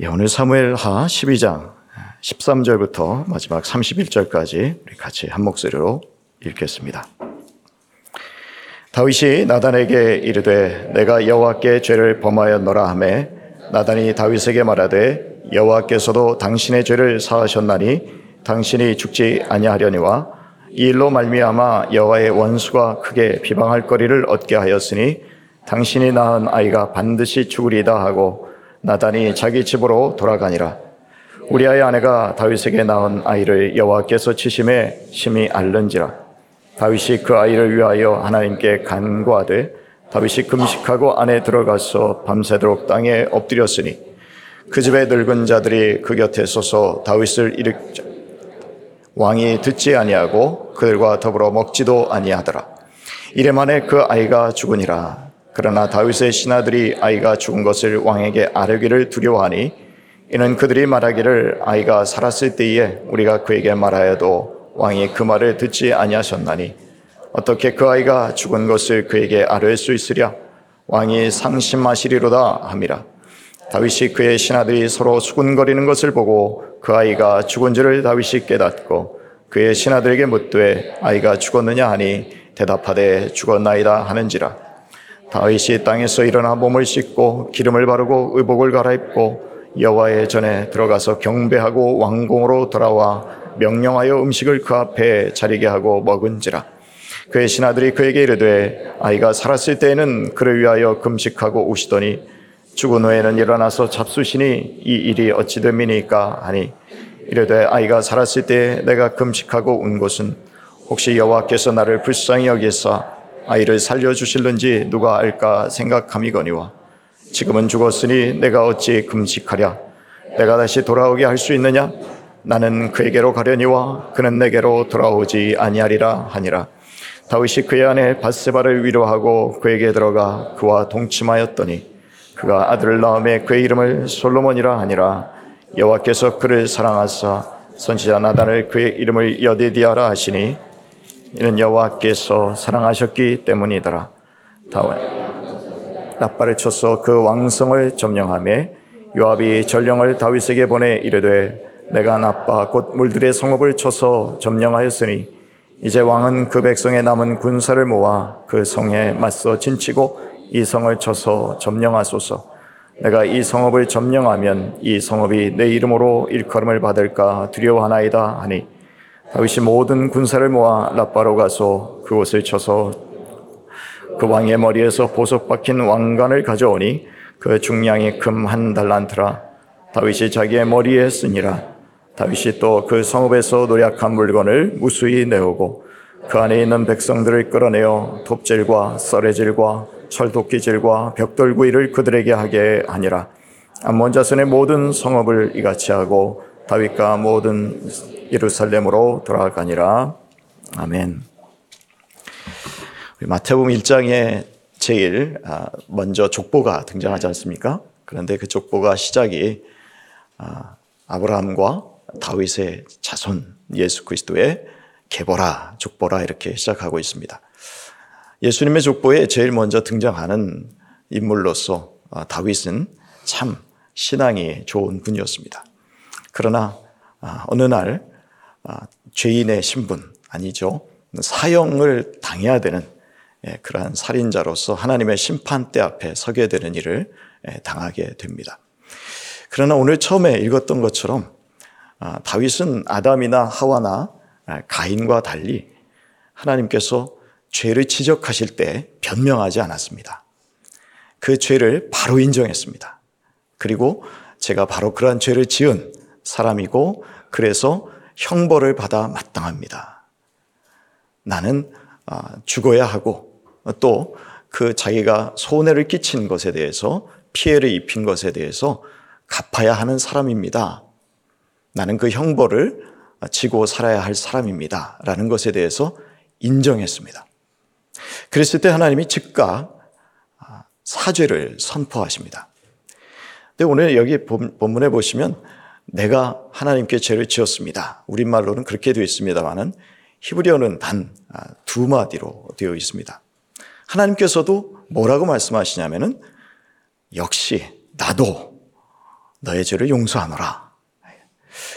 예, 오늘 사무엘하 12장 13절부터 마지막 31절까지 우리 같이 한 목소리로 읽겠습니다. 다윗이 나단에게 이르되 내가 여호와께 죄를 범하였노라 하매 나단이 다윗에게 말하되 여호와께서도 당신의 죄를 사하셨나니 당신이 죽지 아니하려니와 이 일로 말미암아 여호와의 원수가 크게 비방할 거리를 얻게 하였으니 당신이 낳은 아이가 반드시 죽으리다 하고 나단이 자기 집으로 돌아가니라 우리아의 아내가 다윗에게 낳은 아이를 여호와께서 치심에 심히 알른지라 다윗이 그 아이를 위하여 하나님께 간구하되 다윗이 금식하고 안에 들어가서 밤새도록 땅에 엎드렸으니 그 집의 늙은 자들이 그 곁에 서서 다윗을 일으켜 왕이 듣지 아니하고 그들과 더불어 먹지도 아니하더라. 이래 만에 그 아이가 죽으니라. 그러나 다윗의 신하들이 아이가 죽은 것을 왕에게 아뢰기를 두려워하니 이는 그들이 말하기를 아이가 살았을 때에 우리가 그에게 말하여도 왕이 그 말을 듣지 아니하셨나니 어떻게 그 아이가 죽은 것을 그에게 아뢰을 수 있으랴? 왕이 상심하시리로다 함이라. 다윗이 그의 신하들이 서로 수군거리는 것을 보고 그 아이가 죽은 줄을 다윗이 깨닫고 그의 신하들에게 묻되 아이가 죽었느냐 하니 대답하되 죽었나이다 하는지라 다윗이 땅에서 일어나 몸을 씻고 기름을 바르고 의복을 갈아입고 여호와의 전에 들어가서 경배하고 왕궁으로 돌아와 명령하여 음식을 그 앞에 차리게 하고 먹은지라. 그의 신하들이 그에게 이르되 아이가 살았을 때에는 그를 위하여 금식하고 우시더니 죽은 후에는 일어나서 잡수시니 이 일이 어찌 됨이니까 하니 이르되 아이가 살았을 때 내가 금식하고 운 것은 혹시 여호와께서 나를 불쌍히 여기사 아이를 살려 주실는지 누가 알까 생각함이거니와 지금은 죽었으니 내가 어찌 금식하랴? 내가 다시 돌아오게 할 수 있느냐? 나는 그에게로 가려니와 그는 내게로 돌아오지 아니하리라 하니라. 다윗이 그의 아내 바세바를 위로하고 그에게 들어가 그와 동침하였더니 그가 아들을 낳음에 그의 이름을 솔로몬이라 하니라. 여호와께서 그를 사랑하사 선지자 나단을 그의 이름을 여데디아라 하시니 이는 여호와께서 사랑하셨기 때문이더라 다윗 나팔을 쳐서 그 왕성을 점령하며 요압이 전령을 다윗에게 보내 이르되 내가 나빠 곧 물들의 성읍을 쳐서 점령하였으니 이제 왕은 그 백성의 남은 군사를 모아 그 성에 맞서 진치고 이 성을 쳐서 점령하소서. 내가 이 성읍을 점령하면 이 성읍이 내 이름으로 일컬음을 받을까 두려워하나이다 하니 다윗이 모든 군사를 모아 라빠로 가서 그곳을 쳐서 그 왕의 머리에서 보석 박힌 왕관을 가져오니 그 중량이 금 한 달란트라 다윗이 자기의 머리에 쓰니라 다윗이 또 그 성읍에서 노약한 물건을 무수히 내오고 그 안에 있는 백성들을 끌어내어 톱질과 썰레질과 철도끼질과 벽돌구이를 그들에게 하게 하니라. 암몬 자손의 모든 성읍을 이같이 하고 다윗과 모든 예루살렘으로 돌아가니라. 아멘. 마태복음 1장에 제일 아, 먼저 족보가 등장하지 않습니까? 그런데 그 족보가 시작이 아, 아브라함과 다윗의 자손 예수 그리스도의 계보라 족보라 이렇게 시작하고 있습니다. 예수님의 족보에 제일 먼저 등장하는 인물로서 아, 다윗은 참 신앙이 좋은 분이었습니다. 그러나 아, 어느 날 아, 죄인의 신분 아니죠 사형을 당해야 되는 예, 그러한 살인자로서 하나님의 심판대 앞에 서게 되는 일을 예, 당하게 됩니다. 그러나 오늘 처음에 읽었던 것처럼 다윗은 아담이나 하와나 가인과 달리 하나님께서 죄를 지적하실 때 변명하지 않았습니다. 그 죄를 바로 인정했습니다. 그리고 제가 바로 그러한 죄를 지은 사람이고 그래서 형벌을 받아 마땅합니다. 나는 아, 죽어야 하고 또 그 자기가 손해를 끼친 것에 대해서 피해를 입힌 것에 대해서 갚아야 하는 사람입니다. 나는 그 형벌을 지고 살아야 할 사람입니다. 라는 것에 대해서 인정했습니다. 그랬을 때 하나님이 즉각 아, 사죄를 선포하십니다. 근데 오늘 여기 본문에 보시면 내가 하나님께 죄를 지었습니다. 우리말로는 그렇게 되어 있습니다만은 히브리어는 단두 아, 마디로 되어 있습니다. 하나님께서도 뭐라고 말씀하시냐면은 역시 나도 너의 죄를 용서하노라.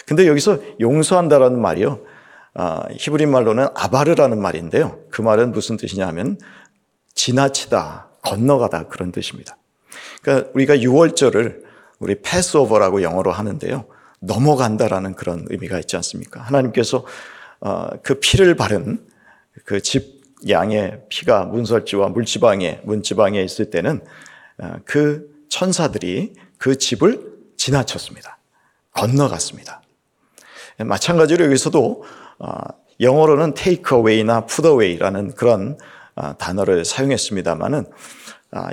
근데 여기서 용서한다라는 말이요. 아, 히브리 말로는 아바르라는 말인데요. 그 말은 무슨 뜻이냐면 지나치다, 건너가다 그런 뜻입니다. 그러니까 우리가 6월절을 우리 패스오버라고 영어로 하는데요. 넘어간다라는 그런 의미가 있지 않습니까? 하나님께서 어, 그 피를 바른 그 집 양의 피가 문설지와 물지방에 문지방에 있을 때는 어, 그 천사들이 그 집을 지나쳤습니다. 건너갔습니다. 마찬가지로 여기서도 어, 영어로는 take away나 put away라는 그런 단어를 사용했습니다만은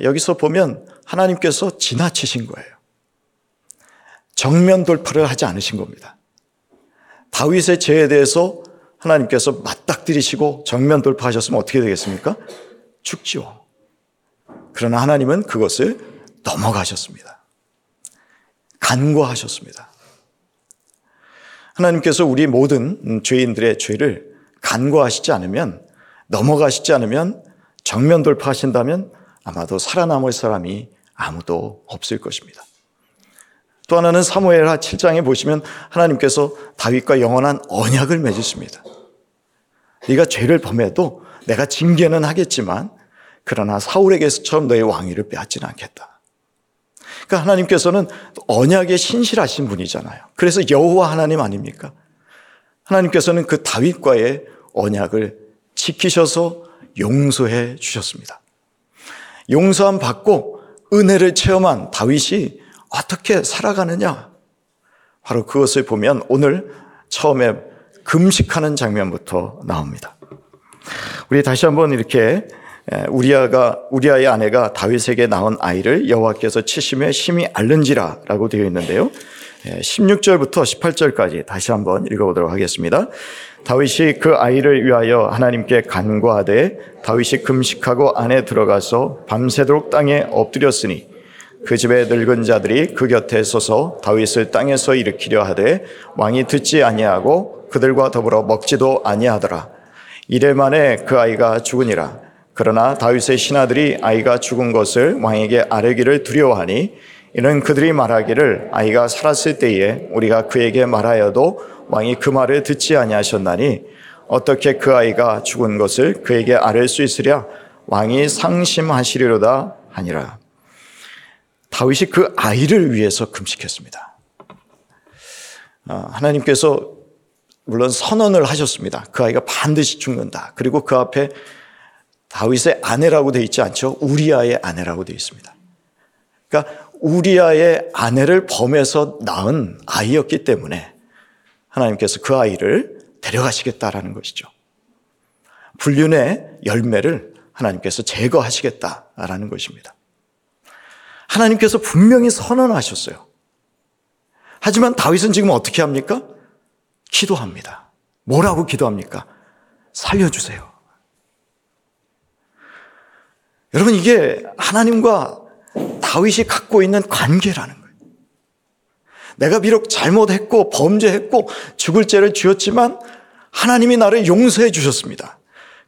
여기서 보면 하나님께서 지나치신 거예요. 정면 돌파를 하지 않으신 겁니다. 다윗의 죄에 대해서 하나님께서 맞닥뜨리시고 정면 돌파하셨으면 어떻게 되겠습니까? 죽지요. 그러나 하나님은 그것을 넘어가셨습니다. 간과하셨습니다. 하나님께서 우리 모든 죄인들의 죄를 간과하시지 않으면 넘어가시지 않으면 정면 돌파하신다면 아마도 살아남을 사람이 아무도 없을 것입니다. 또 하나는 사무엘하 7장에 보시면 하나님께서 다윗과 영원한 언약을 맺으십니다. 네가 죄를 범해도 내가 징계는 하겠지만 그러나 사울에게서처럼 너의 왕위를 빼앗지는 않겠다. 그러니까 하나님께서는 언약에 신실하신 분이잖아요. 그래서 여호와 하나님 아닙니까? 하나님께서는 그 다윗과의 언약을 지키셔서 용서해 주셨습니다. 용서함 받고 은혜를 체험한 다윗이 어떻게 살아가느냐? 바로 그것을 보면 오늘 처음에 금식하는 장면부터 나옵니다. 우리 다시 한번 이렇게 우리아가 우리아의 아내가 다윗에게 낳은 아이를 여호와께서 치심에 심히 앓는지라라고 되어 있는데요. 16절부터 18절까지 다시 한번 읽어보도록 하겠습니다. 다윗이 그 아이를 위하여 하나님께 간구하되 다윗이 금식하고 안에 들어가서 밤새도록 땅에 엎드렸으니 그 집의 늙은 자들이 그 곁에 서서 다윗을 땅에서 일으키려 하되 왕이 듣지 아니하고 그들과 더불어 먹지도 아니하더라. 이래 만에 그 아이가 죽으니라. 그러나 다윗의 신하들이 아이가 죽은 것을 왕에게 아뢰기를 두려워하니 이는 그들이 말하기를 아이가 살았을 때에 우리가 그에게 말하여도 왕이 그 말을 듣지 아니하셨나니 어떻게 그 아이가 죽은 것을 그에게 아뢰 수 있으랴 왕이 상심하시리로다 하니라. 다윗이 그 아이를 위해서 금식했습니다. 아, 하나님께서 물론 선언을 하셨습니다. 그 아이가 반드시 죽는다. 그리고 그 앞에 다윗의 아내라고 되어 있지 않죠. 우리아의 아내라고 되어 있습니다. 그러니까 우리아의 아내를 범해서 낳은 아이였기 때문에 하나님께서 그 아이를 데려가시겠다라는 것이죠. 불륜의 열매를 하나님께서 제거하시겠다라는 것입니다. 하나님께서 분명히 선언하셨어요. 하지만 다윗은 지금 어떻게 합니까? 기도합니다. 뭐라고 기도합니까? 살려주세요. 여러분, 이게 하나님과 다윗이 갖고 있는 관계라는 거예요. 내가 비록 잘못했고 범죄했고 죽을 죄를 지었지만 하나님이 나를 용서해 주셨습니다.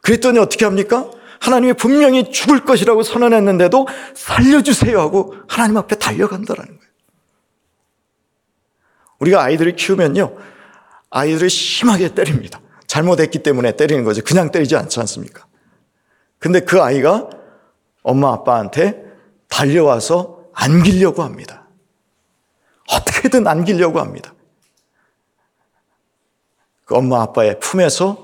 그랬더니 어떻게 합니까? 하나님이 분명히 죽을 것이라고 선언했는데도 살려주세요 하고 하나님 앞에 달려간다라는 거예요. 우리가 아이들을 키우면요. 아이들을 심하게 때립니다. 잘못했기 때문에 때리는 거죠. 그냥 때리지 않지 않습니까? 근데 그 아이가 엄마 아빠한테 달려와서 안기려고 합니다. 어떻게든 안기려고 합니다. 그 엄마 아빠의 품에서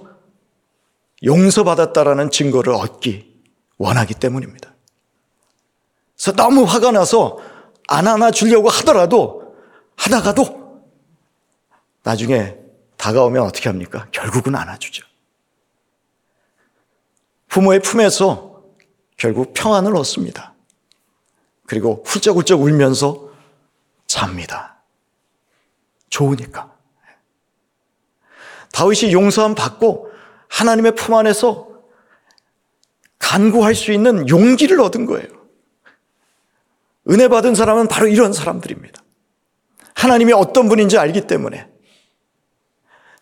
용서받았다라는 증거를 얻기 원하기 때문입니다. 그래서 너무 화가 나서 안 안아주려고 하더라도 하다가도 나중에 다가오면 어떻게 합니까? 결국은 안아주죠. 부모의 품에서 결국 평안을 얻습니다. 그리고 훌쩍훌쩍 울면서 잡니다. 좋으니까. 다윗이 용서함 받고 하나님의 품 안에서 간구할 수 있는 용기를 얻은 거예요. 은혜 받은 사람은 바로 이런 사람들입니다. 하나님이 어떤 분인지 알기 때문에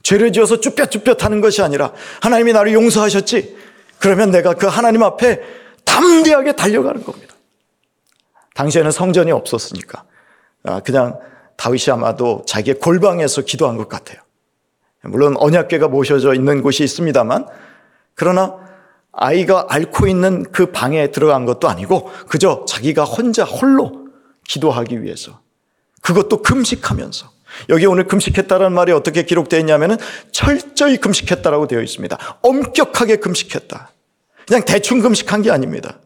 죄를 지어서 쭈뼛쭈뼛 하는 것이 아니라 하나님이 나를 용서하셨지. 그러면 내가 그 하나님 앞에 담대하게 달려가는 겁니다. 당시에는 성전이 없었으니까 아, 그냥 다윗이 아마도 자기의 골방에서 기도한 것 같아요. 물론 언약궤가 모셔져 있는 곳이 있습니다만 그러나 아이가 앓고 있는 그 방에 들어간 것도 아니고 그저 자기가 혼자 홀로 기도하기 위해서 그것도 금식하면서 여기 오늘 금식했다는 말이 어떻게 기록되어 있냐면은 철저히 금식했다라고 되어 있습니다. 엄격하게 금식했다. 그냥 대충 금식한 게 아닙니다.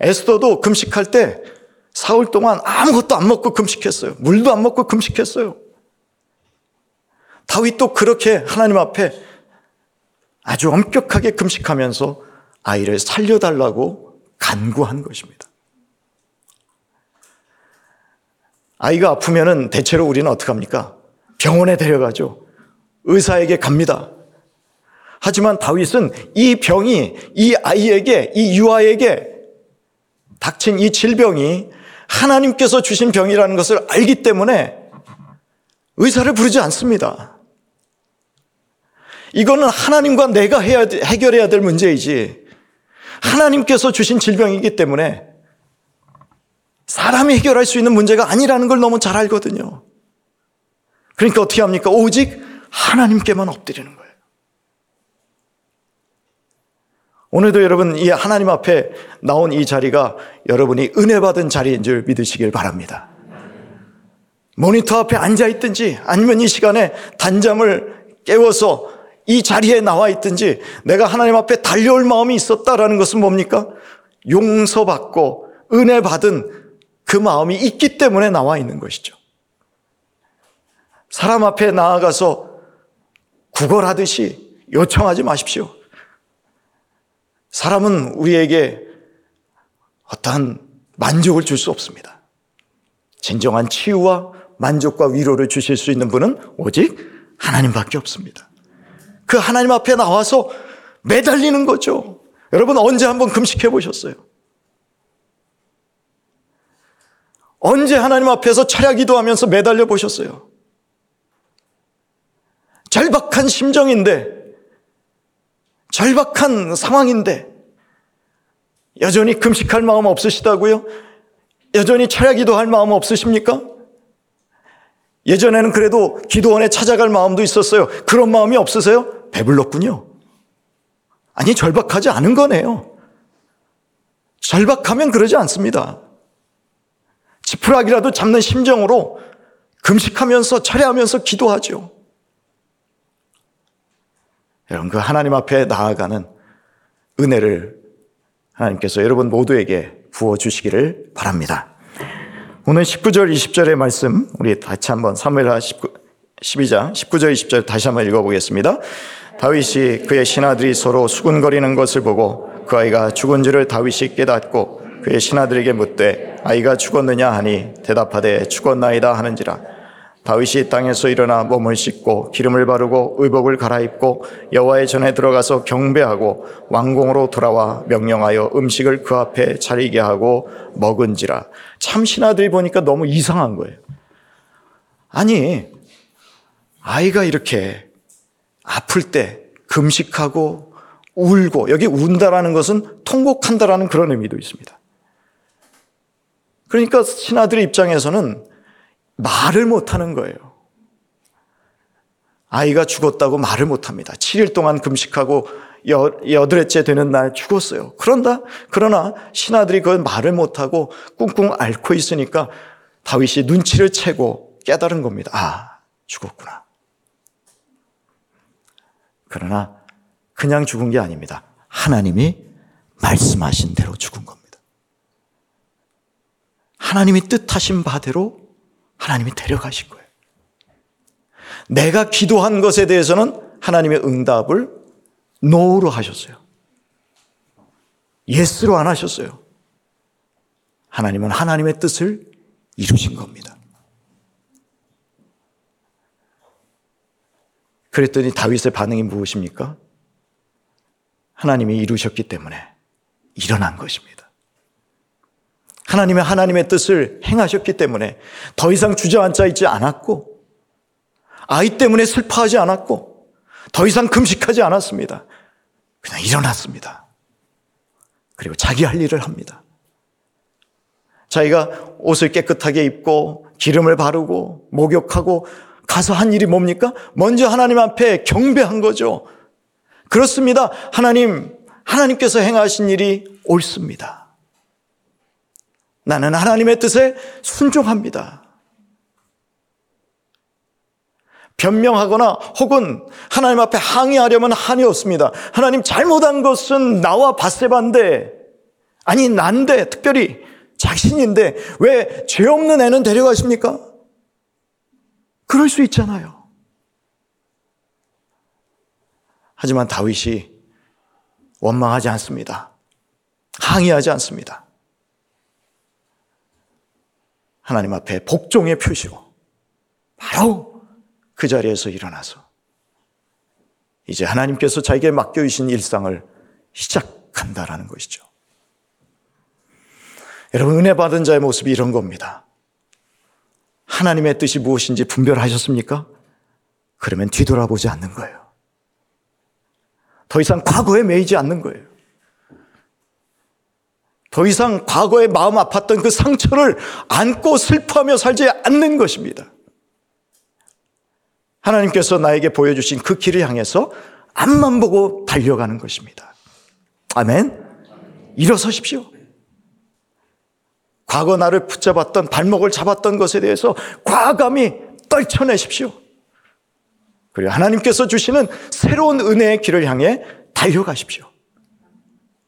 에스더도 금식할 때 사흘 동안 아무것도 안 먹고 금식했어요. 물도 안 먹고 금식했어요. 다윗도 그렇게 하나님 앞에 아주 엄격하게 금식하면서 아이를 살려달라고 간구한 것입니다. 아이가 아프면은 대체로 우리는 어떻게 합니까? 병원에 데려가죠. 의사에게 갑니다. 하지만 다윗은 이 병이 이 아이에게, 이 유아에게 닥친 이 질병이 하나님께서 주신 병이라는 것을 알기 때문에 의사를 부르지 않습니다. 이거는 하나님과 내가 해야, 해결해야 될 문제이지 하나님께서 주신 질병이기 때문에 사람이 해결할 수 있는 문제가 아니라는 걸 너무 잘 알거든요. 그러니까 어떻게 합니까? 오직 하나님께만 엎드리는 거예요. 오늘도 여러분 이 하나님 앞에 나온 이 자리가 여러분이 은혜 받은 자리인 줄 믿으시길 바랍니다. 모니터 앞에 앉아 있든지 아니면 이 시간에 단잠을 깨워서 이 자리에 나와 있든지 내가 하나님 앞에 달려올 마음이 있었다라는 것은 뭡니까? 용서받고 은혜 받은 그 마음이 있기 때문에 나와 있는 것이죠. 사람 앞에 나아가서 구걸하듯이 요청하지 마십시오. 사람은 우리에게 어떠한 만족을 줄 수 없습니다. 진정한 치유와 만족과 위로를 주실 수 있는 분은 오직 하나님밖에 없습니다. 그 하나님 앞에 나와서 매달리는 거죠. 여러분 언제 한번 금식해 보셨어요? 언제 하나님 앞에서 차려 기도하면서 매달려 보셨어요? 절박한 심정인데, 절박한 상황인데, 여전히 금식할 마음 없으시다고요? 여전히 차려 기도할 마음 없으십니까? 예전에는 그래도 기도원에 찾아갈 마음도 있었어요. 그런 마음이 없으세요? 배불렀군요. 아니, 절박하지 않은 거네요. 절박하면 그러지 않습니다. 지푸라기라도 잡는 심정으로 금식하면서 철회하면서 기도하죠. 여러분, 그 하나님 앞에 나아가는 은혜를 하나님께서 여러분 모두에게 부어주시기를 바랍니다. 오늘 19절, 20절의 말씀, 우리 다시 한번 사무엘하 19, 12장 19절, 20절 다시 한번 읽어보겠습니다. 다윗이 그의 신하들이 서로 수군거리는 것을 보고 그 아이가 죽은 줄을 다윗이 깨닫고 그의 신하들에게 묻되 아이가 죽었느냐 하니 대답하되 죽었나이다 하는지라 다윗이 땅에서 일어나 몸을 씻고 기름을 바르고 의복을 갈아입고 여호와의 전에 들어가서 경배하고 왕궁으로 돌아와 명령하여 음식을 그 앞에 차리게 하고 먹은지라 참 신하들이 보니까 너무 이상한 거예요. 아니 아이가 이렇게 아플 때 금식하고 울고 여기 운다라는 것은 통곡한다라는 그런 의미도 있습니다. 그러니까 신하들의 입장에서는 말을 못 하는 거예요. 아이가 죽었다고 말을 못 합니다. 7일 동안 금식하고 여덟째 되는 날 죽었어요. 그런다? 그러나 신하들이 그걸 말을 못하고 꿍꿍 앓고 있으니까 다윗이 눈치를 채고 깨달은 겁니다. 아, 죽었구나. 그러나 그냥 죽은 게 아닙니다. 하나님이 말씀하신 대로 죽은 겁니다. 하나님이 뜻하신 바대로 하나님이 데려가신 거예요. 내가 기도한 것에 대해서는 하나님의 응답을 노로 하셨어요. 예스로 안 하셨어요. 하나님은 하나님의 뜻을 이루신 겁니다. 그랬더니 다윗의 반응이 무엇입니까? 하나님이 이루셨기 때문에 일어난 것입니다. 하나님의 하나님의 뜻을 행하셨기 때문에 더 이상 주저앉아 있지 않았고 아이 때문에 슬퍼하지 않았고 더 이상 금식하지 않았습니다. 그냥 일어났습니다. 그리고 자기 할 일을 합니다. 자기가 옷을 깨끗하게 입고 기름을 바르고 목욕하고 가서 한 일이 뭡니까? 먼저 하나님 앞에 경배한 거죠. 그렇습니다. 하나님, 하나님께서 행하신 일이 옳습니다. 나는 하나님의 뜻에 순종합니다. 변명하거나 혹은 하나님 앞에 항의하려면 한이 없습니다. 하나님 잘못한 것은 나와 바세반데 아니 난데 특별히 자신인데 왜 죄 없는 애는 데려가십니까? 그럴 수 있잖아요. 하지만 다윗이 원망하지 않습니다. 항의하지 않습니다. 하나님 앞에 복종의 표시로 바로 그 자리에서 일어나서 이제 하나님께서 자기에게 맡겨주신 일상을 시작한다라는 것이죠. 여러분, 은혜 받은 자의 모습이 이런 겁니다. 하나님의 뜻이 무엇인지 분별하셨습니까? 그러면 뒤돌아보지 않는 거예요. 더 이상 과거에 매이지 않는 거예요. 더 이상 과거에 마음 아팠던 그 상처를 안고 슬퍼하며 살지 않는 것입니다. 하나님께서 나에게 보여주신 그 길을 향해서 앞만 보고 달려가는 것입니다. 아멘. 일어서십시오. 과거 나를 붙잡았던 발목을 잡았던 것에 대해서 과감히 떨쳐내십시오. 그리고 하나님께서 주시는 새로운 은혜의 길을 향해 달려가십시오.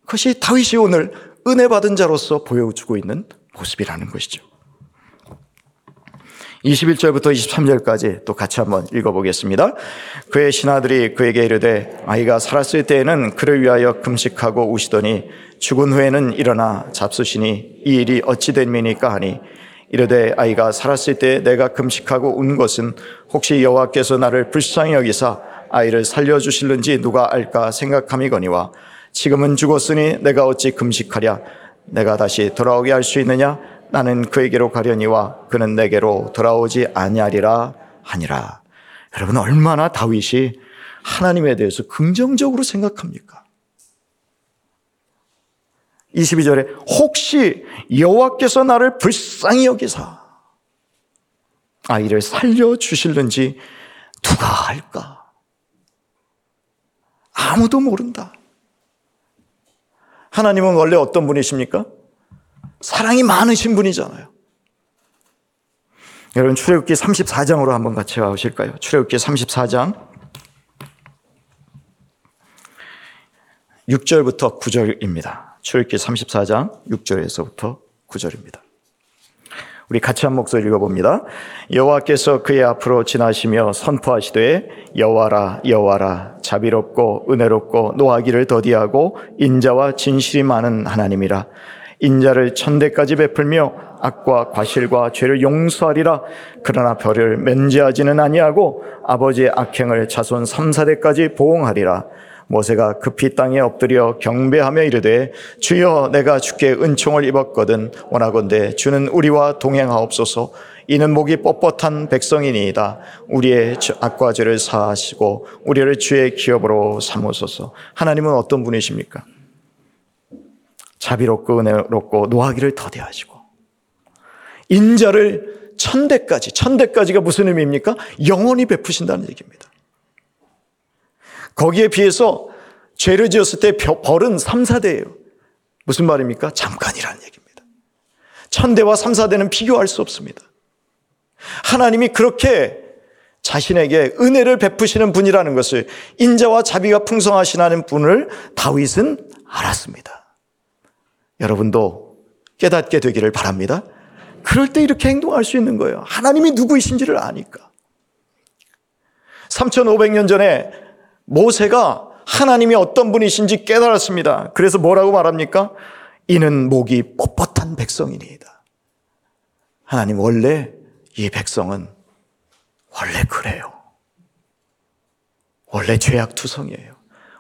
그것이 다윗이 오늘 은혜 받은 자로서 보여주고 있는 모습이라는 것이죠. 21절부터 23절까지 또 같이 한번 읽어보겠습니다. 그의 신하들이 그에게 이르되 아이가 살았을 때에는 그를 위하여 금식하고 우시더니 죽은 후에는 일어나 잡수시니 이 일이 어찌 된미니까 하니? 이르되 아이가 살았을 때 내가 금식하고 운 것은 혹시 여호와께서 나를 불쌍히 여기사 아이를 살려주실는지 누가 알까 생각함이거니와 지금은 죽었으니 내가 어찌 금식하랴? 내가 다시 돌아오게 할 수 있느냐 나는 그에게로 가려니와 그는 내게로 돌아오지 아니하리라 하니라. 여러분 얼마나 다윗이 하나님에 대해서 긍정적으로 생각합니까? 22절에 혹시 여호와께서 나를 불쌍히 여기사 아이를 살려 주실는지 누가 알까? 아무도 모른다. 하나님은 원래 어떤 분이십니까? 사랑이 많으신 분이잖아요. 여러분 출애굽기 34장으로 한번 같이 가실까요? 출애굽기 34장 6절부터 9절입니다. 출애굽기 34장 6절에서부터 9절입니다. 우리 같이 한 목소리 읽어봅니다. 여호와께서 그의 앞으로 지나시며 선포하시되 여호와라 여호와라 자비롭고 은혜롭고 노하기를 더디하고 인자와 진실이 많은 하나님이라 인자를 천대까지 베풀며 악과 과실과 죄를 용서하리라. 그러나 별을 면제하지는 아니하고 아버지의 악행을 자손 3, 4대까지 보응하리라. 모세가 급히 땅에 엎드려 경배하며 이르되 주여 내가 주께 은총을 입었거든 원하건대 주는 우리와 동행하옵소서. 이는 목이 뻣뻣한 백성이니이다. 우리의 악과 죄를 사하시고 우리를 주의 기업으로 삼으소서. 하나님은 어떤 분이십니까? 자비롭고 은혜롭고 노하기를 더디 하시고 인자를 천대까지 천대까지가 무슨 의미입니까? 영원히 베푸신다는 얘기입니다. 거기에 비해서 죄를 지었을 때 벌은 3, 4대예요. 무슨 말입니까? 잠깐이라는 얘기입니다. 천대와 3, 4대는 비교할 수 없습니다. 하나님이 그렇게 자신에게 은혜를 베푸시는 분이라는 것을 인자와 자비가 풍성하시다는 분을 다윗은 알았습니다. 여러분도 깨닫게 되기를 바랍니다. 그럴 때 이렇게 행동할 수 있는 거예요. 하나님이 누구이신지를 아니까. 3,500년 전에 모세가 하나님이 어떤 분이신지 깨달았습니다. 그래서 뭐라고 말합니까? 이는 목이 뻣뻣한 백성이니이다. 하나님 원래 이 백성은 원래 그래요. 원래 죄악투성이에요.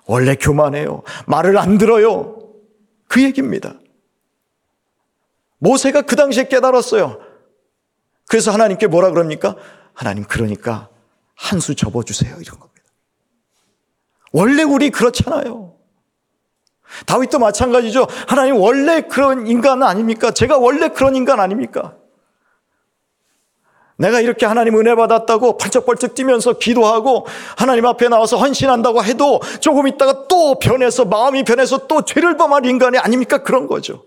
원래 교만해요. 말을 안 들어요. 그 얘기입니다. 모세가 그 당시에 깨달았어요. 그래서 하나님께 뭐라 그럽니까? 하나님, 그러니까 한 수 접어주세요. 이런 겁니다. 원래 우리 그렇잖아요. 다윗도 마찬가지죠. 하나님 원래 그런 인간 아닙니까? 제가 원래 그런 인간 아닙니까? 내가 이렇게 하나님 은혜 받았다고 펄쩍펄쩍 뛰면서 기도하고 하나님 앞에 나와서 헌신한다고 해도 조금 있다가 또 변해서 마음이 변해서 또 죄를 범할 인간이 아닙니까? 그런 거죠.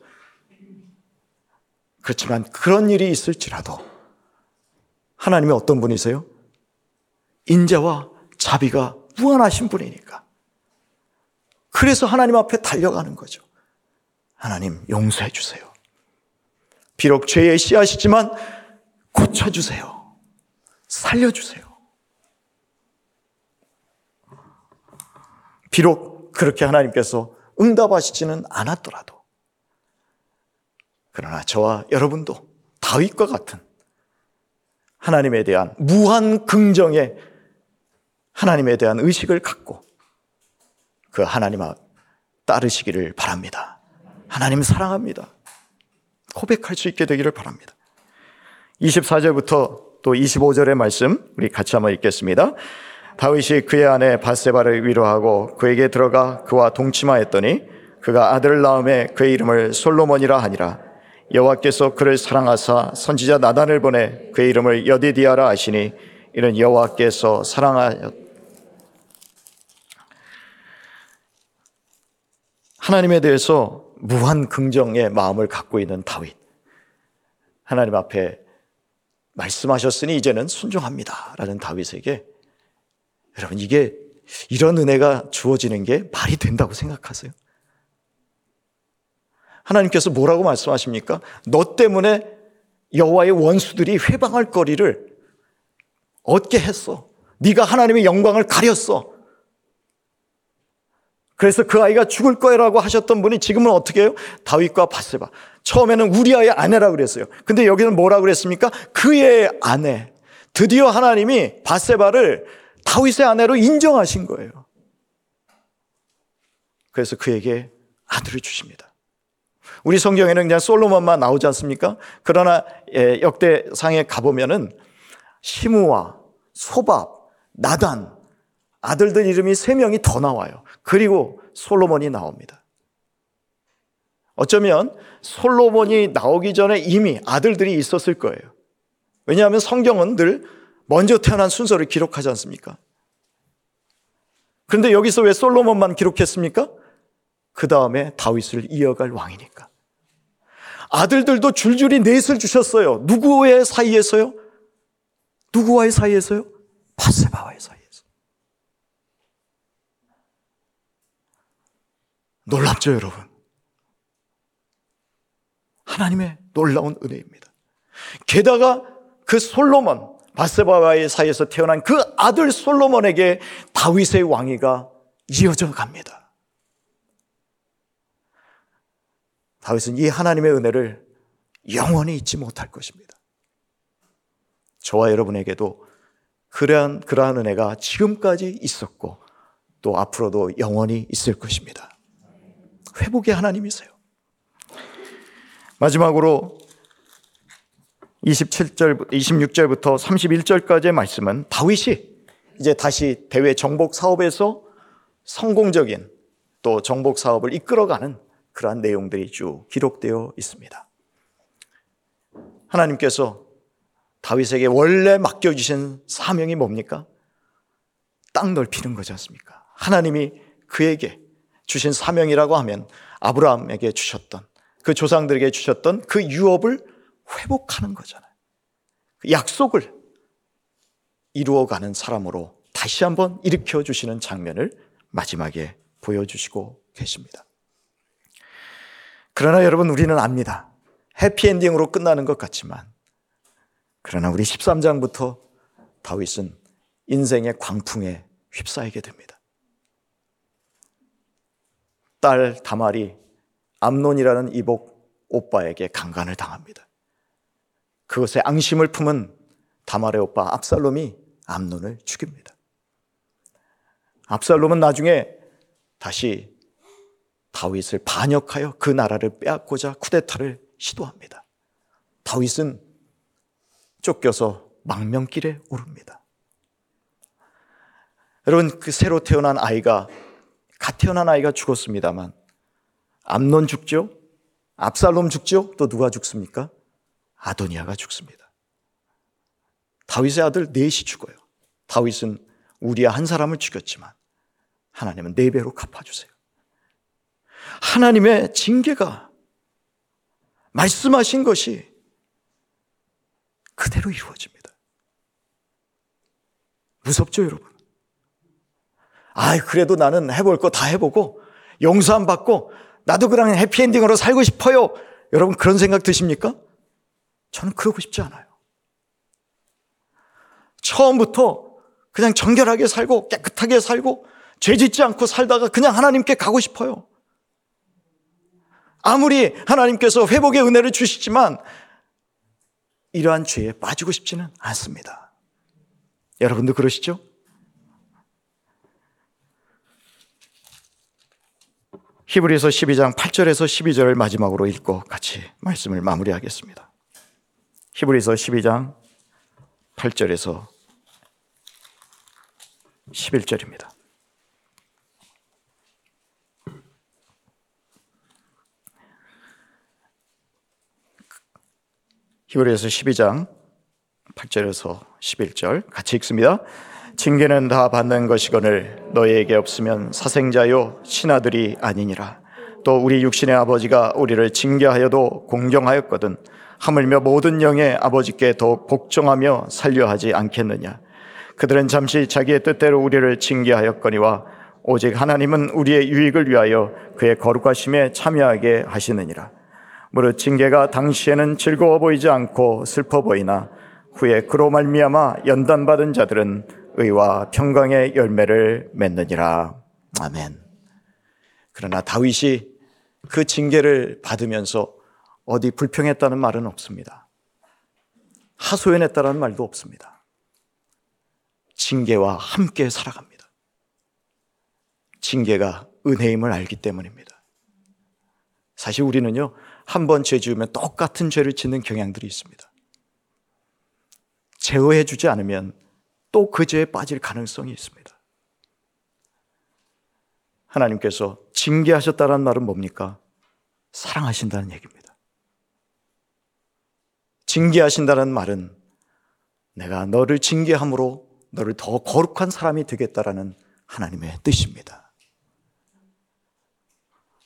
그렇지만 그런 일이 있을지라도 하나님이 어떤 분이세요? 인자와 자비가 무한하신 분이니까. 그래서 하나님 앞에 달려가는 거죠. 하나님 용서해 주세요. 비록 죄의 씨앗이지만 고쳐주세요. 살려주세요. 비록 그렇게 하나님께서 응답하시지는 않았더라도, 그러나 저와 여러분도 다윗과 같은 하나님에 대한 무한 긍정의 하나님에 대한 의식을 갖고 그 하나님 앞 따르시기를 바랍니다. 하나님 사랑합니다. 고백할 수 있게 되기를 바랍니다. 24절부터 또 25절의 말씀 우리 같이 한번 읽겠습니다. 다윗이 그의 아내 바세바를 위로하고 그에게 들어가 그와 동침하였더니 그가 아들을 낳음에 그의 이름을 솔로몬이라 하니라. 여호와께서 그를 사랑하사 선지자 나단을 보내 그의 이름을 여디디아라 하시니 이는 여호와께서 사랑하였 하나님에 대해서 무한 긍정의 마음을 갖고 있는 다윗. 하나님 앞에 말씀하셨으니 이제는 순종합니다. 라는 다윗에게 여러분 이게 이런 은혜가 주어지는 게 말이 된다고 생각하세요? 하나님께서 뭐라고 말씀하십니까? 너 때문에 여호와의 원수들이 회방할 거리를 얻게 했어. 네가 하나님의 영광을 가렸어. 그래서 그 아이가 죽을 거라고 하셨던 분이 지금은 어떻게 해요? 다윗과 바세바. 처음에는 우리아의 아내라 그랬어요. 근데 여기는 뭐라 그랬습니까? 그의 아내. 드디어 하나님이 바세바를 다윗의 아내로 인정하신 거예요. 그래서 그에게 아들을 주십니다. 우리 성경에는 그냥 솔로몬만 나오지 않습니까? 그러나 예, 역대상에 가보면은 시무와 소밥, 나단 아들들 이름이 세 명이 더 나와요. 그리고 솔로몬이 나옵니다. 어쩌면 솔로몬이 나오기 전에 이미 아들들이 있었을 거예요. 왜냐하면 성경은 늘 먼저 태어난 순서를 기록하지 않습니까? 그런데 여기서 왜 솔로몬만 기록했습니까? 그 다음에 다윗을 이어갈 왕이니까. 아들들도 줄줄이 넷을 주셨어요. 누구의 사이에서요? 누구와의 사이에서요? 바세바와의 사이에서. 놀랍죠, 여러분? 하나님의 놀라운 은혜입니다. 게다가 그 솔로몬, 바세바와의 사이에서 태어난 그 아들 솔로몬에게 다윗의 왕위가 이어져 갑니다. 다윗은 이 하나님의 은혜를 영원히 잊지 못할 것입니다. 저와 여러분에게도 그러한, 그러한 은혜가 지금까지 있었고 또 앞으로도 영원히 있을 것입니다. 회복의 하나님이세요. 마지막으로 27절, 26절부터 31절까지의 말씀은 다윗이 이제 다시 대외 정복 사업에서 성공적인 또 정복 사업을 이끌어가는 그러한 내용들이 쭉 기록되어 있습니다. 하나님께서 다윗에게 원래 맡겨주신 사명이 뭡니까? 땅 넓히는 거지 않습니까? 하나님이 그에게 주신 사명이라고 하면 아브라함에게 주셨던 그 조상들에게 주셨던 그 유업을 회복하는 거잖아요. 그 약속을 이루어가는 사람으로 다시 한번 일으켜 주시는 장면을 마지막에 보여주시고 계십니다. 그러나 여러분 우리는 압니다. 해피엔딩으로 끝나는 것 같지만 그러나 우리 13장부터 다윗은 인생의 광풍에 휩싸이게 됩니다. 딸 다말이 암론이라는 이복 오빠에게 강간을 당합니다. 그것에 앙심을 품은 다말의 오빠 압살롬이 암론을 죽입니다. 압살롬은 나중에 다시 다윗을 반역하여 그 나라를 빼앗고자 쿠데타를 시도합니다. 다윗은 쫓겨서 망명길에 오릅니다. 여러분 그 새로 태어난 아이가 갓 태어난 아이가 죽었습니다만 암론 죽죠? 압살롬 죽죠? 또 누가 죽습니까? 아도니아가 죽습니다. 다윗의 아들 넷이 죽어요. 다윗은 우리야 한 사람을 죽였지만 하나님은 네 배로 갚아주세요. 하나님의 징계가 말씀하신 것이 그대로 이루어집니다. 무섭죠, 여러분? 아, 그래도 나는 해볼 거 다 해보고 용서함 받고 나도 그냥 해피엔딩으로 살고 싶어요. 여러분 그런 생각 드십니까? 저는 그러고 싶지 않아요. 처음부터 그냥 정결하게 살고 깨끗하게 살고 죄 짓지 않고 살다가 그냥 하나님께 가고 싶어요. 아무리 하나님께서 회복의 은혜를 주시지만 이러한 죄에 빠지고 싶지는 않습니다. 여러분도 그러시죠? 히브리서 12장 8절에서 12절을 마지막으로 읽고 같이 말씀을 마무리하겠습니다. 히브리서 12장 8절에서 11절입니다. 히브리서 12장 8절에서 11절 같이 읽습니다. 징계는 다 받는 것이거늘 너희에게 없으면 사생자요 신하들이 아니니라. 또 우리 육신의 아버지가 우리를 징계하여도 공경하였거든 하물며 모든 영의 아버지께 더욱 복종하며 살려하지 않겠느냐. 그들은 잠시 자기의 뜻대로 우리를 징계하였거니와 오직 하나님은 우리의 유익을 위하여 그의 거룩하심에 참여하게 하시느니라. 무릇 징계가 당시에는 즐거워 보이지 않고 슬퍼 보이나 후에 그로 말미암아 연단받은 자들은 의와 평강의 열매를 맺느니라. 아멘. 그러나 다윗이 그 징계를 받으면서 어디 불평했다는 말은 없습니다. 하소연했다는 말도 없습니다. 징계와 함께 살아갑니다. 징계가 은혜임을 알기 때문입니다. 사실 우리는요, 한 번 죄 지으면 똑같은 죄를 짓는 경향들이 있습니다. 제어해 주지 않으면 또 그 죄에 빠질 가능성이 있습니다. 하나님께서 징계하셨다는 말은 뭡니까? 사랑하신다는 얘기입니다. 징계하신다는 말은 내가 너를 징계함으로 너를 더 거룩한 사람이 되겠다라는 하나님의 뜻입니다.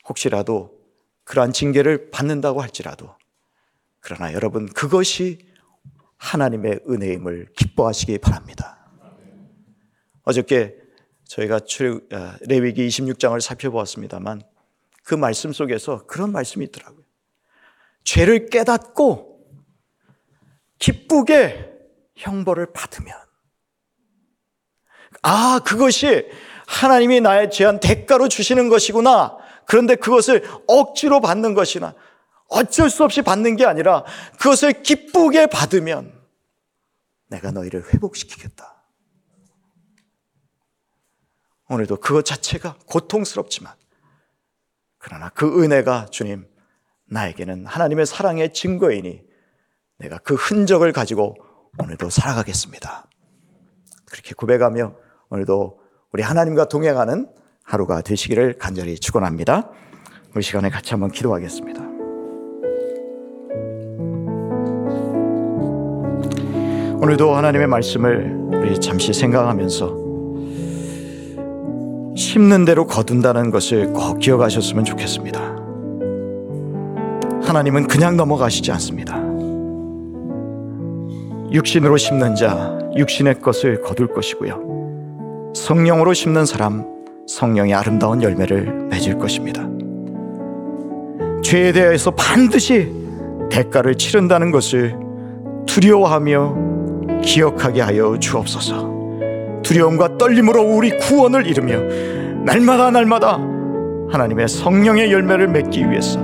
혹시라도 그러한 징계를 받는다고 할지라도 그러나 여러분 그것이 하나님의 은혜임을 기뻐하시기 바랍니다. 어저께 저희가 어, 레위기 26장을 살펴보았습니다만 그 말씀 속에서 그런 말씀이 있더라고요. 죄를 깨닫고 기쁘게 형벌을 받으면 아, 그것이 하나님이 나의 죄한 대가로 주시는 것이구나. 그런데 그것을 억지로 받는 것이나 어쩔 수 없이 받는 게 아니라 그것을 기쁘게 받으면 내가 너희를 회복시키겠다. 오늘도 그것 자체가 고통스럽지만 그러나 그 은혜가 주님 나에게는 하나님의 사랑의 증거이니 내가 그 흔적을 가지고 오늘도 살아가겠습니다. 그렇게 고백하며 오늘도 우리 하나님과 동행하는 하루가 되시기를 간절히 축원합니다. 우리 시간에 같이 한번 기도하겠습니다. 오늘도 하나님의 말씀을 우리 잠시 생각하면서 심는 대로 거둔다는 것을 꼭 기억하셨으면 좋겠습니다. 하나님은 그냥 넘어가시지 않습니다. 육신으로 심는 자, 육신의 것을 거둘 것이고요. 성령으로 심는 사람, 성령의 아름다운 열매를 맺을 것입니다. 죄에 대해서 반드시 대가를 치른다는 것을 두려워하며 기억하게 하여 주옵소서. 두려움과 떨림으로 우리 구원을 이루며 날마다 날마다 하나님의 성령의 열매를 맺기 위해서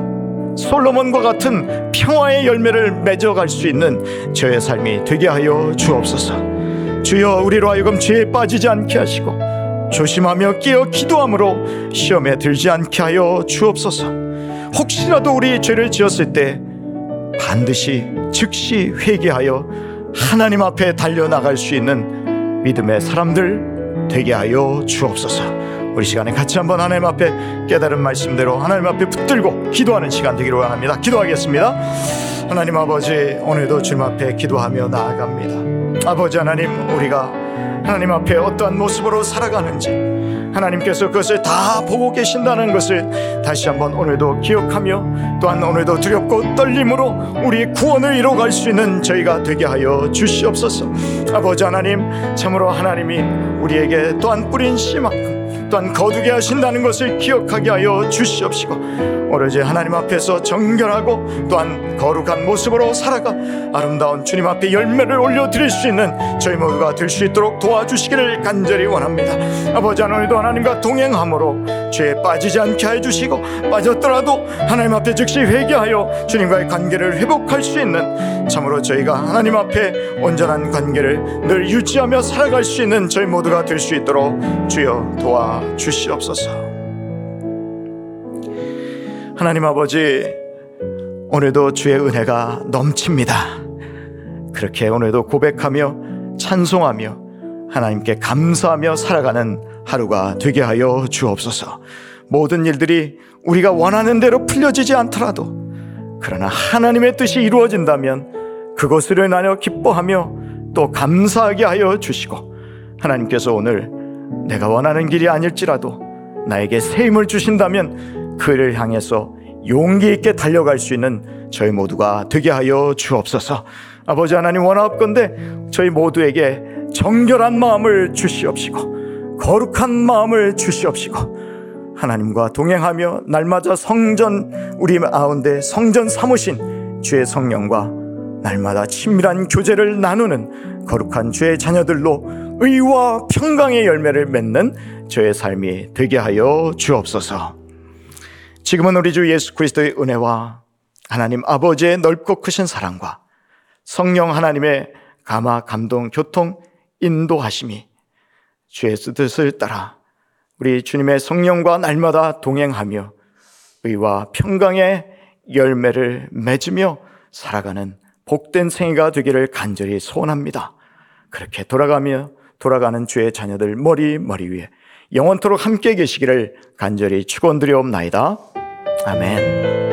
솔로몬과 같은 평화의 열매를 맺어갈 수 있는 저의 삶이 되게 하여 주옵소서. 주여 우리로 하여금 죄에 빠지지 않게 하시고 조심하며 깨어 기도함으로 시험에 들지 않게 하여 주옵소서. 혹시라도 우리 죄를 지었을 때 반드시 즉시 회개하여 하나님 앞에 달려나갈 수 있는 믿음의 사람들 되게 하여 주옵소서. 우리 시간에 같이 한번 하나님 앞에 깨달은 말씀대로 하나님 앞에 붙들고 기도하는 시간 되기를 원합니다. 기도하겠습니다. 하나님 아버지 오늘도 주님 앞에 기도하며 나아갑니다. 아버지 하나님 우리가 하나님 앞에 어떠한 모습으로 살아가는지 하나님께서 그것을 다 보고 계신다는 것을 다시 한번 오늘도 기억하며 또한 오늘도 두렵고 떨림으로 우리의 구원을 이뤄갈 수 있는 저희가 되게 하여 주시옵소서. 아버지 하나님 참으로 하나님이 우리에게 또한 뿌린 씨만큼 또한 거두게 하신다는 것을 기억하게 하여 주시옵시고 오로지 하나님 앞에서 정결하고 또한 거룩한 모습으로 살아가 아름다운 주님 앞에 열매를 올려드릴 수 있는 저희 모두가 될 수 있도록 도와주시기를 간절히 원합니다. 아버지 하나님도 하나님과 동행함으로 죄에 빠지지 않게 해주시고 빠졌더라도 하나님 앞에 즉시 회개하여 주님과의 관계를 회복할 수 있는 참으로 저희가 하나님 앞에 온전한 관계를 늘 유지하며 살아갈 수 있는 저희 모두가 될 수 있도록 주여 도와 주시옵소서 하나님 아버지 오늘도 주의 은혜가 넘칩니다 그렇게 오늘도 고백하며 찬송하며 하나님께 감사하며 살아가는 하루가 되게 하여 주옵소서. 모든 일들이 우리가 원하는 대로 풀려지지 않더라도 그러나 하나님의 뜻이 이루어진다면 그것을 인하여 기뻐하며 또 감사하게 하여 주시고 하나님께서 오늘 내가 원하는 길이 아닐지라도 나에게 새 힘을 주신다면 그를 향해서 용기 있게 달려갈 수 있는 저희 모두가 되게 하여 주옵소서. 아버지 하나님 원하옵건대 저희 모두에게 정결한 마음을 주시옵시고 거룩한 마음을 주시옵시고 하나님과 동행하며 날마다 성전 우리 가운데 성전 삼으신 주의 성령과 날마다 친밀한 교제를 나누는 거룩한 주의 자녀들로 의와 평강의 열매를 맺는 저의 삶이 되게 하여 주옵소서. 지금은 우리 주 예수 그리스도의 은혜와 하나님 아버지의 넓고 크신 사랑과 성령 하나님의 감화 감동 교통 인도하심이 주의 뜻을 따라 우리 주님의 성령과 날마다 동행하며 의와 평강의 열매를 맺으며 살아가는 복된 생애가 되기를 간절히 소원합니다. 그렇게 돌아가며 돌아가는 주의 자녀들 머리 머리 위에 영원토록 함께 계시기를 간절히 축원드리옵나이다. 아멘.